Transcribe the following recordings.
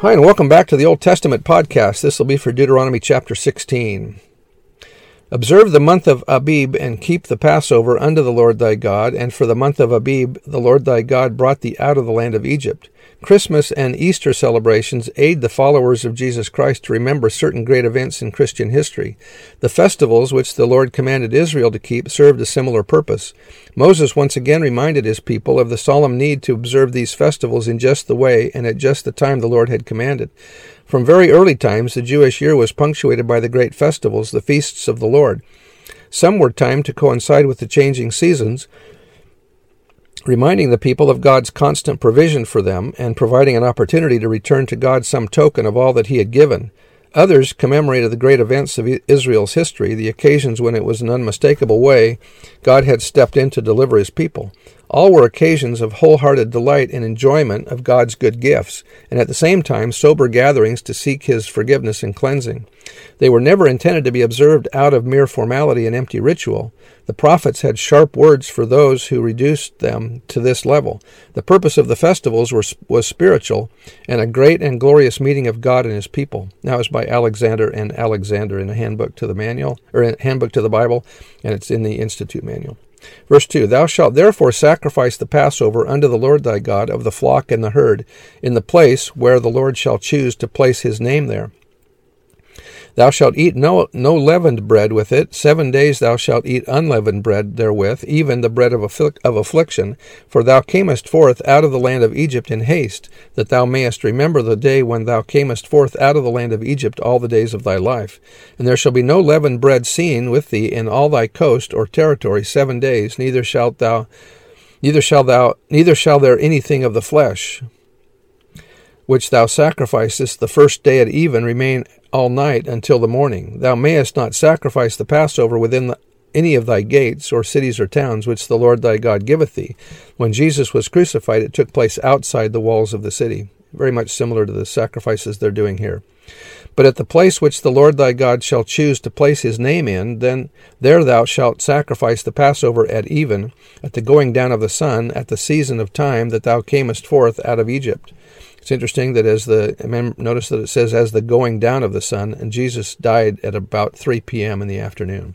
Hi, and welcome back to the Old Testament podcast. This will be for Deuteronomy chapter 16. Observe the month of Abib and keep the Passover unto the Lord thy God. And for the month of Abib, the Lord thy God brought thee out of the land of Egypt. Christmas and Easter celebrations aid the followers of Jesus Christ to remember certain great events in Christian history. The festivals which the Lord commanded Israel to keep served a similar purpose. Moses once again reminded his people of the solemn need to observe these festivals in just the way and at just the time the Lord had commanded. From very early times, the Jewish year was punctuated by the great festivals, the feasts of the Lord. Some were timed to coincide with the changing seasons, reminding the people of God's constant provision for them and providing an opportunity to return to God some token of all that He had given. Others commemorated the great events of Israel's history, the occasions when it was an unmistakable way God had stepped in to deliver His people. All were occasions of wholehearted delight and enjoyment of God's good gifts, and at the same time sober gatherings to seek His forgiveness and cleansing. They were never intended to be observed out of mere formality and empty ritual. The prophets had sharp words for those who reduced them to this level. The purpose of the festivals was, was spiritual and a great and glorious meeting of God and His people. Now it's by Alexander and Alexander in a handbook to the manual, or handbook to the Bible, and it's in the Institute manual. Verse 2 Thou shalt therefore sacrifice the Passover unto the Lord thy God of the flock and the herd, in the place where the Lord shall choose to place his name there. Thou shalt eat no, no leavened bread with it. Seven days thou shalt eat unleavened bread therewith, even the bread of, of affliction. For thou camest forth out of the land of Egypt in haste, that thou mayest remember the day when thou camest forth out of the land of Egypt all the days of thy life. And there shall be no leavened bread seen with thee in all thy coast or territory seven days, neither shalt thou neither shall thou neither shall there anything of the flesh which thou sacrificest the first day at even remain all night until the morning. Thou mayest not sacrifice the Passover within the, any of thy gates, or cities or towns, which the Lord thy God giveth thee. When Jesus was crucified, it took place outside the walls of the city, very much similar to the sacrifices they're doing here. But at the place which the Lord thy God shall choose to place his name in, then there thou shalt sacrifice the Passover at even, at the going down of the sun, at the season of time that thou camest forth out of Egypt. It's interesting that as the notice that it says as the going down of the sun, and Jesus died at about 3 p.m. in the afternoon,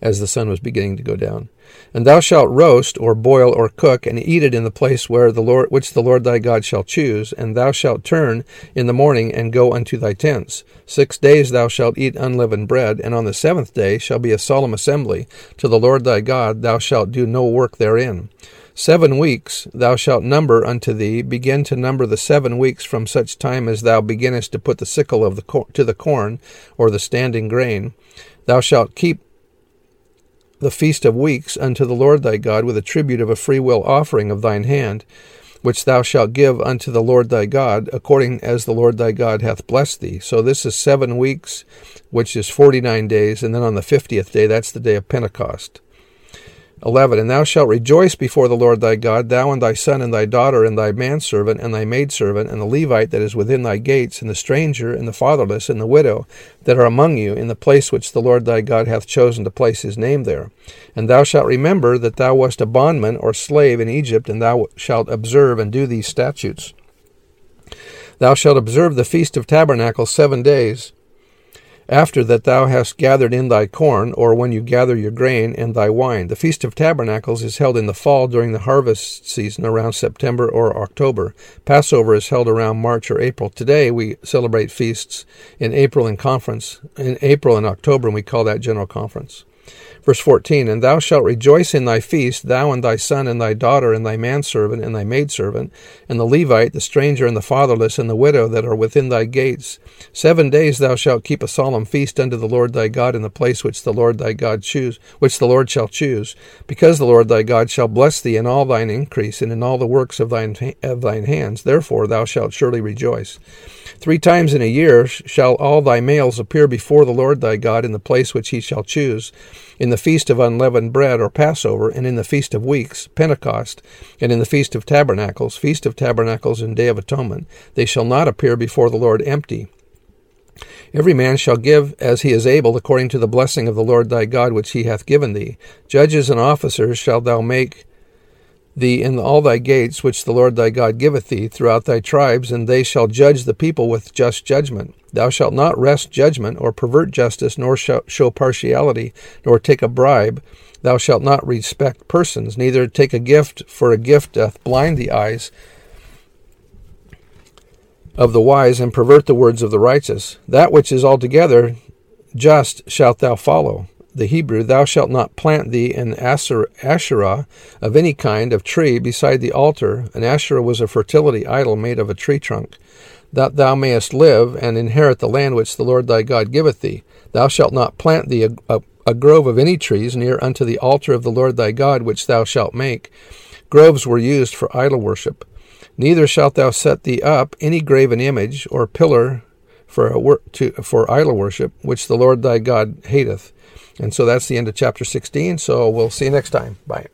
as the sun was beginning to go down. And thou shalt roast, or boil, or cook, and eat it in the place where the Lord, which the Lord thy God shall choose. And thou shalt turn in the morning and go unto thy tents. Six days thou shalt eat unleavened bread, and on the seventh day shall be a solemn assembly to the Lord thy God. Thou shalt do no work therein. Seven weeks thou shalt number unto thee. Begin to number the seven weeks from such time as thou beginnest to put the sickle of the cor- to the corn, or the standing grain. Thou shalt keep the feast of weeks unto the Lord thy God with a tribute of a freewill offering of thine hand, which thou shalt give unto the Lord thy God, according as the Lord thy God hath blessed thee. So this is seven weeks, which is forty nine days, and then on the fiftieth day, that's the day of Pentecost. 11. And thou shalt rejoice before the Lord thy God, thou and thy son and thy daughter and thy manservant and thy maidservant and the Levite that is within thy gates, and the stranger and the fatherless and the widow that are among you, in the place which the Lord thy God hath chosen to place his name there. And thou shalt remember that thou wast a bondman or slave in Egypt, and thou shalt observe and do these statutes. Thou shalt observe the feast of tabernacles seven days after that thou hast gathered in thy corn, or when you gather your grain and thy wine. The Feast of Tabernacles is held in the fall during the harvest season around September or October. Passover is held around March or April. Today we celebrate feasts in April and conference in April and October, and we call that General Conference. Verse 14 And thou shalt rejoice in thy feast, thou and thy son and thy daughter and thy manservant and thy maidservant, and the Levite, the stranger and the fatherless and the widow that are within thy gates. Seven days thou shalt keep a solemn feast unto the Lord thy God in the place which the Lord thy God choose, which the Lord shall choose, because the Lord thy God shall bless thee in all thine increase and in all the works of thine of thine hands. Therefore thou shalt surely rejoice. Three times in a year shall all thy males appear before the Lord thy God in the place which he shall choose, in the feast of unleavened bread or Passover, and in the feast of weeks, Pentecost, and in the feast of tabernacles, feast of tabernacles, and day of atonement. They shall not appear before the Lord empty. Every man shall give as he is able, according to the blessing of the Lord thy God which he hath given thee. Judges and officers shalt thou make thee in all thy gates which the Lord thy God giveth thee throughout thy tribes, and they shall judge the people with just judgment. Thou shalt not wrest judgment, or pervert justice, nor show partiality, nor take a bribe. Thou shalt not respect persons, neither take a gift, for a gift doth blind the eyes of the wise, and pervert the words of the righteous. That which is altogether just shalt thou follow the Hebrew, Thou shalt not plant thee an Asherah of any kind of tree beside the altar. An Asherah was a fertility idol made of a tree trunk, that thou mayest live and inherit the land which the Lord thy God giveth thee. Thou shalt not plant thee a, a, a grove of any trees near unto the altar of the Lord thy God which thou shalt make. Groves were used for idol worship. Neither shalt thou set thee up any graven image or pillar for, to, for idol worship, which the Lord thy God hateth. And so that's the end of chapter 16. So we'll see you next time. Bye.